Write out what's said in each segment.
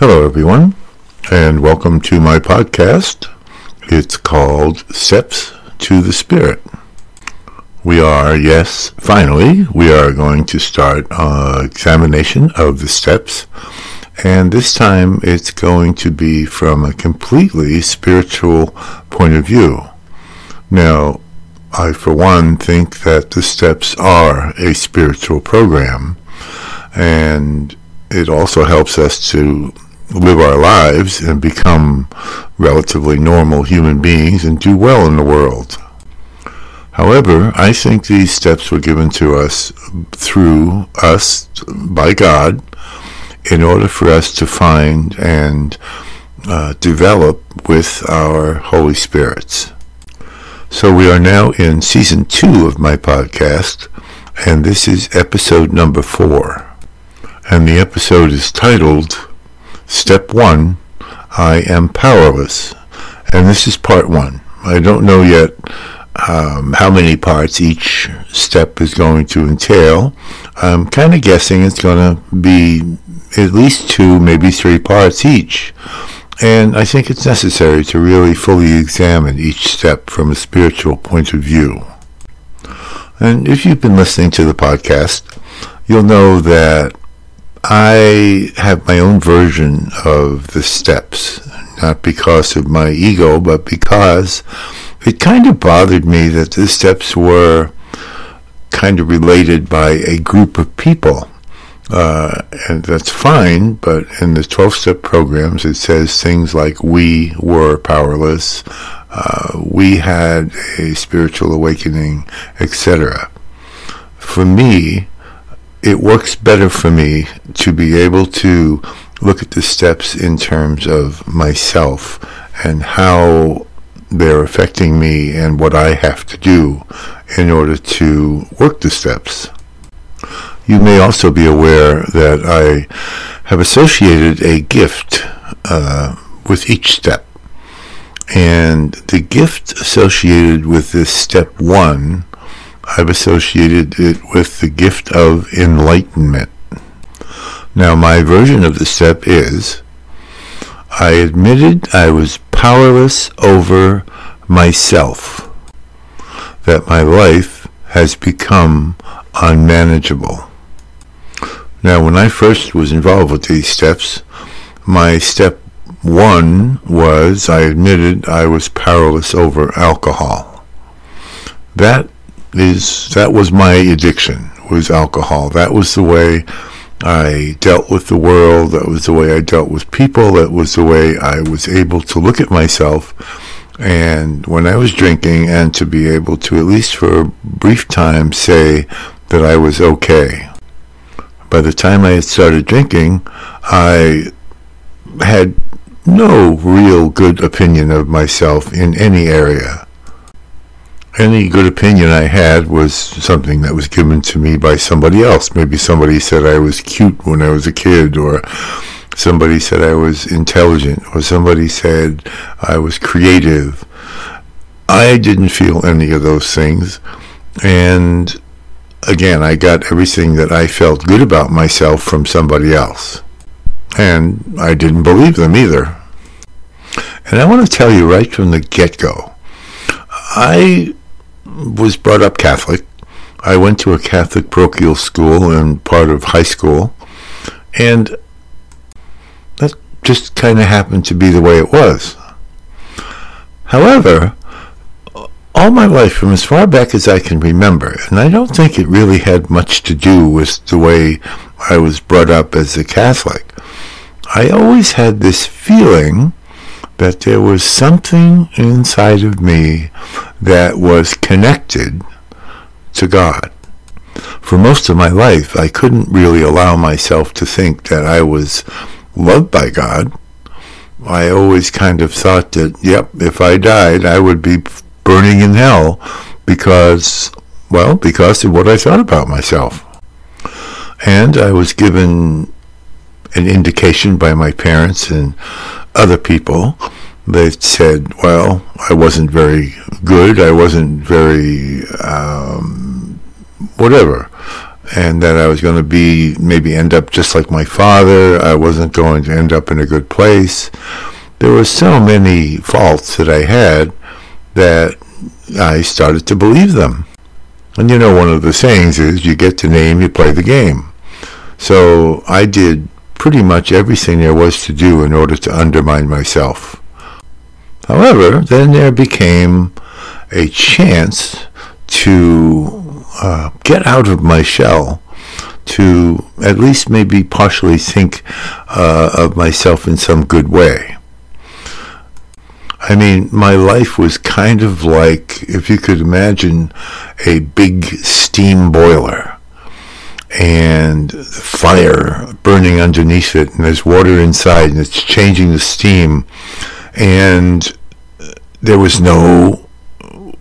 Hello, everyone, and welcome to my podcast. It's called Steps to the Spirit. We are, yes, finally, we are going to start an examination of the steps, and this time it's going to be from a completely spiritual point of view. Now, I, for one, think that the steps are a spiritual program, and it also helps us to live our lives and become relatively normal human beings and do well in the world. However, I think these steps were given to us through us by God in order for us to find and uh, develop with our Holy Spirits. So we are now in season two of my podcast, and this is episode number four. And the episode is titled Step 1 I Am Powerless. And this is part one. I don't know yet um, how many parts each step is going to entail. I'm kind of guessing it's going to be at least two, maybe three parts each. And I think it's necessary to really fully examine each step from a spiritual point of view. And if you've been listening to the podcast, you'll know that I have my own version of the steps, not because of my ego, but because it kind of bothered me that the steps were kind of related by a group of people. Uh, and that's fine, but in the 12 step programs, it says things like we were powerless, uh, we had a spiritual awakening, etc. For me, it works better for me to be able to look at the steps in terms of myself and how they're affecting me and what I have to do in order to work the steps. You may also be aware that I have associated a gift uh, with each step. And the gift associated with this step one, I've associated it with the gift of enlightenment. Now, my version of the step is I admitted I was powerless over myself, that my life has become unmanageable. Now, when I first was involved with these steps, my step one was I admitted I was powerless over alcohol. That is that was my addiction was alcohol. That was the way I dealt with the world. That was the way I dealt with people. That was the way I was able to look at myself and when I was drinking and to be able to at least for a brief time say that I was okay by the time I had started drinking, I had no real good opinion of myself in any area. Any good opinion I had was something that was given to me by somebody else. Maybe somebody said I was cute when I was a kid, or somebody said I was intelligent, or somebody said I was creative. I didn't feel any of those things, and again, I got everything that I felt good about myself from somebody else. And I didn't believe them either. And I want to tell you right from the get go I was brought up Catholic. I went to a Catholic parochial school and part of high school. And that just kind of happened to be the way it was. However, all my life, from as far back as I can remember, and I don't think it really had much to do with the way I was brought up as a Catholic, I always had this feeling that there was something inside of me that was connected to God. For most of my life, I couldn't really allow myself to think that I was loved by God. I always kind of thought that, yep, if I died, I would be burning in hell because, well, because of what I thought about myself. And I was given an indication by my parents and other people. They said, well, I wasn't very good. I wasn't very, um, whatever. and that I was going to be maybe end up just like my father. I wasn't going to end up in a good place. There were so many faults that I had that I started to believe them. And you know, one of the sayings is you get the name, you play the game. So I did pretty much everything there was to do in order to undermine myself. However, then there became a chance to uh, get out of my shell, to at least maybe partially think uh, of myself in some good way. I mean, my life was kind of like, if you could imagine, a big steam boiler and fire burning underneath it, and there's water inside, and it's changing the steam, and uh, there was no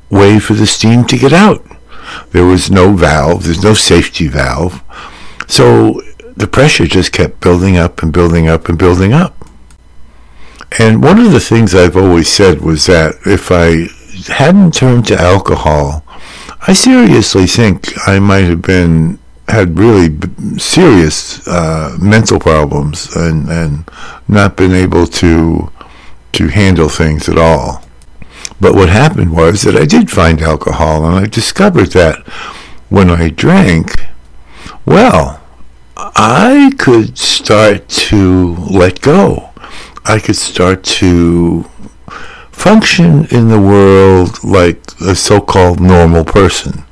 way for the steam to get out. There was no valve, there's no safety valve. So the pressure just kept building up and building up and building up. And one of the things I've always said was that if I hadn't turned to alcohol, I seriously think I might have been had really serious uh, mental problems and and not been able to to handle things at all. But what happened was that I did find alcohol, and I discovered that when I drank, well, I could start to let go. I could start to function in the world like a so-called normal person.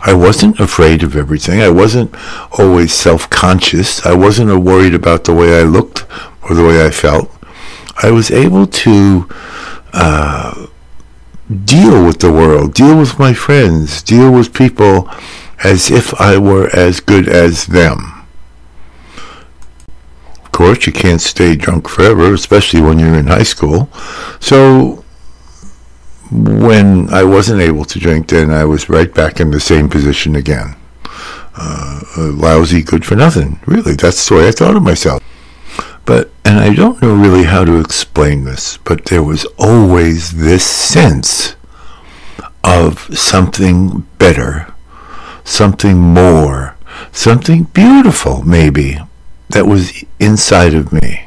I wasn't afraid of everything. I wasn't always self-conscious. I wasn't worried about the way I looked or the way I felt. I was able to uh, deal with the world, deal with my friends, deal with people as if I were as good as them Of course, you can't stay drunk forever, especially when you're in high school. So when I wasn't able to drink, then I was right back in the same position again. Uh, lousy, good for nothing. Really, that's the way I thought of myself. But, and I don't know really how to explain this, but there was always this sense of something better, something more, something beautiful, maybe that was inside of me.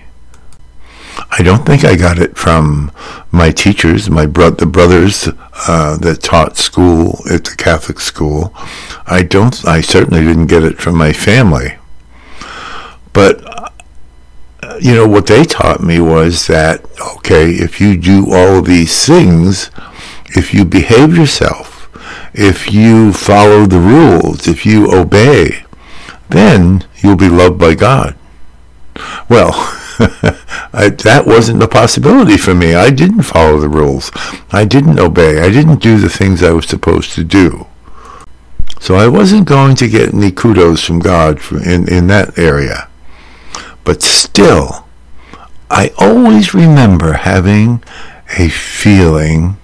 I don't think I got it from my teachers, my bro- the brothers uh, that taught school at the Catholic school. I don't. I certainly didn't get it from my family. But uh, you know what they taught me was that okay, if you do all of these things, if you behave yourself, if you follow the rules, if you obey, then you'll be loved by God. Well, I, that wasn't a possibility for me. I didn't follow the rules. I didn't obey. I didn't do the things I was supposed to do. So I wasn't going to get any kudos from God in, in that area. But still, I always remember having a feeling,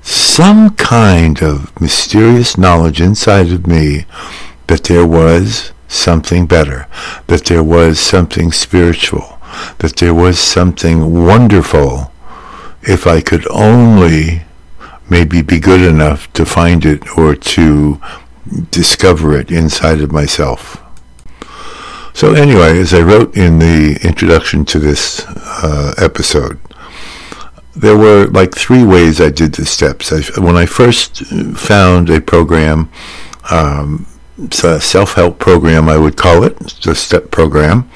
some kind of mysterious knowledge inside of me that there was something better, that there was something spiritual, that there was something wonderful if I could only maybe be good enough to find it or to discover it inside of myself. So anyway, as I wrote in the introduction to this uh, episode, there were like three ways I did the steps. I, when I first found a program um, it's a self-help program, I would call it, a step program.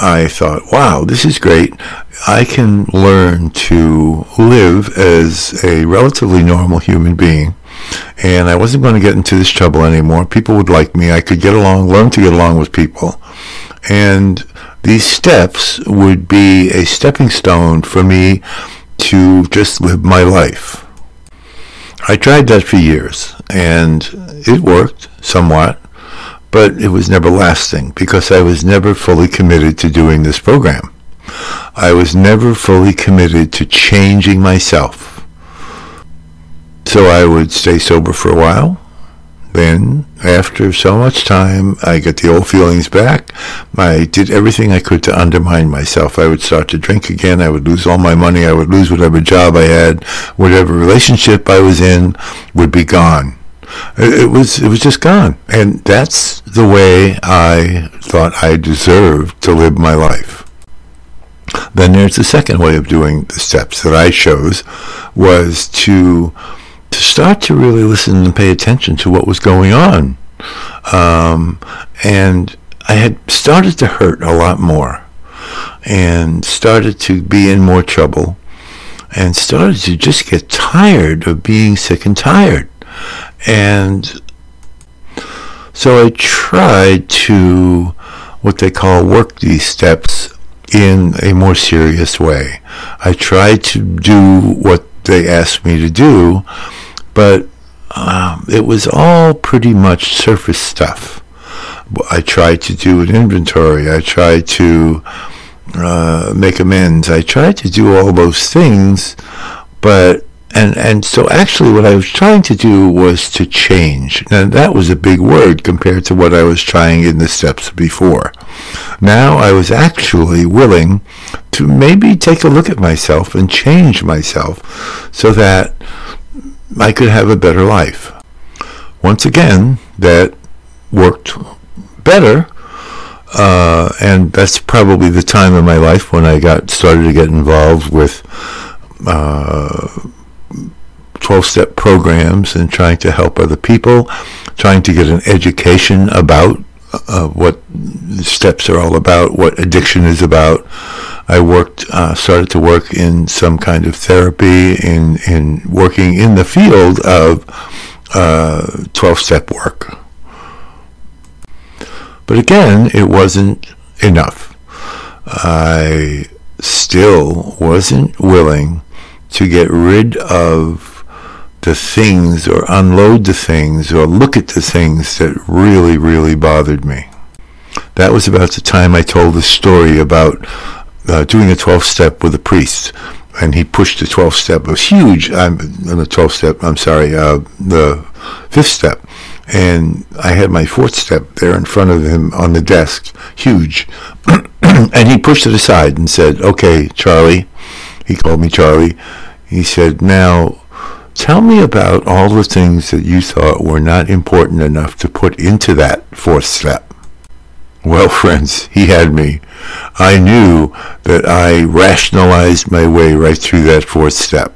I thought, wow, this is great. I can learn to live as a relatively normal human being. And I wasn't going to get into this trouble anymore. People would like me. I could get along, learn to get along with people. And these steps would be a stepping stone for me to just live my life. I tried that for years, and it worked somewhat, but it was never lasting because I was never fully committed to doing this program. I was never fully committed to changing myself. So I would stay sober for a while. Then, after so much time, I got the old feelings back. I did everything I could to undermine myself. I would start to drink again. I would lose all my money. I would lose whatever job I had. Whatever relationship I was in would be gone It, was it was just gone, and that's the way I thought I deserved to live my life. Then there's the second way of doing the steps that I chose was to to start to really listen and pay attention to what was going on. Um, and I had started to hurt a lot more and started to be in more trouble and started to just get tired of being sick and tired. And so I tried to what they call work these steps in a more serious way. I tried to do what they asked me to do, but um, it was all pretty much surface stuff. I tried to do an inventory. I tried to uh, make amends. I tried to do all those things, but and and so actually what I was trying to do was to change. Now that was a big word compared to what I was trying in the steps before. Now I was actually willing to maybe take a look at myself and change myself so that I could have a better life. Once again, that worked better uh, and that's probably the time in my life when I got started to get involved with uh, 12-step programs and trying to help other people, trying to get an education about uh, what steps are all about, what addiction is about. I worked, uh, started to work in some kind of therapy, in in working in the field of 12-step uh, work. But again, it wasn't enough. I still wasn't willing to get rid of the things or unload the things or look at the things that really, really bothered me. That was about the time I told the story about uh, doing a 12 step with a priest. And he pushed the 12 step. Was huge. I'm on the 12 step. I'm sorry, uh, the fifth step and I had my fourth step there in front of him on the desk, huge. and he pushed it aside and said, okay, Charlie, he called me Charlie, he said, now tell me about all the things that you thought were not important enough to put into that fourth step. Well, friends, he had me. I knew that I rationalized my way right through that fourth step.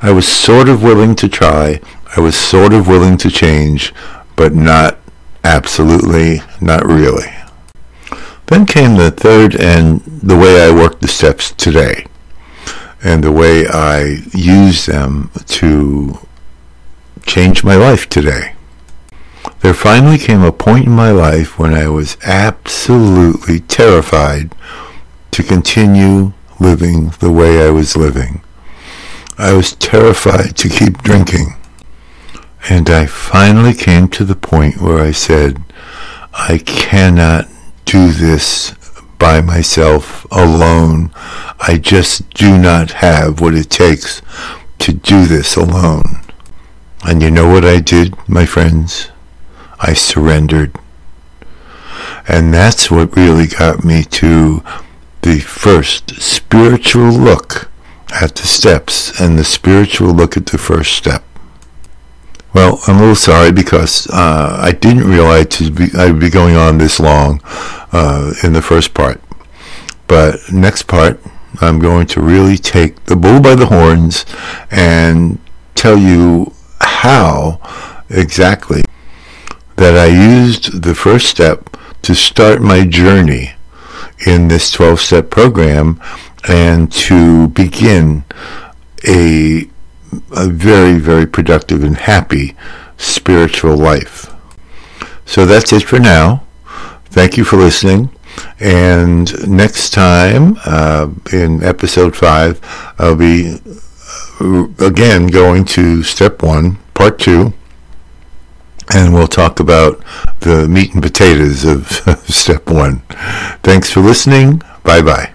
I was sort of willing to try. I was sort of willing to change, but not absolutely, not really. Then came the third and the way I work the steps today and the way I use them to change my life today. There finally came a point in my life when I was absolutely terrified to continue living the way I was living. I was terrified to keep drinking. And I finally came to the point where I said, I cannot do this by myself alone. I just do not have what it takes to do this alone. And you know what I did, my friends? I surrendered. And that's what really got me to the first spiritual look at the steps and the spiritual look at the first step. Well, I'm a little sorry because uh, I didn't realize be, I'd be going on this long uh, in the first part. But next part, I'm going to really take the bull by the horns and tell you how exactly that I used the first step to start my journey in this 12-step program and to begin a a very, very productive and happy spiritual life. So that's it for now. Thank you for listening. And next time, uh, in episode five, I'll be uh, again going to step one, part two, and we'll talk about the meat and potatoes of step one. Thanks for listening. Bye bye.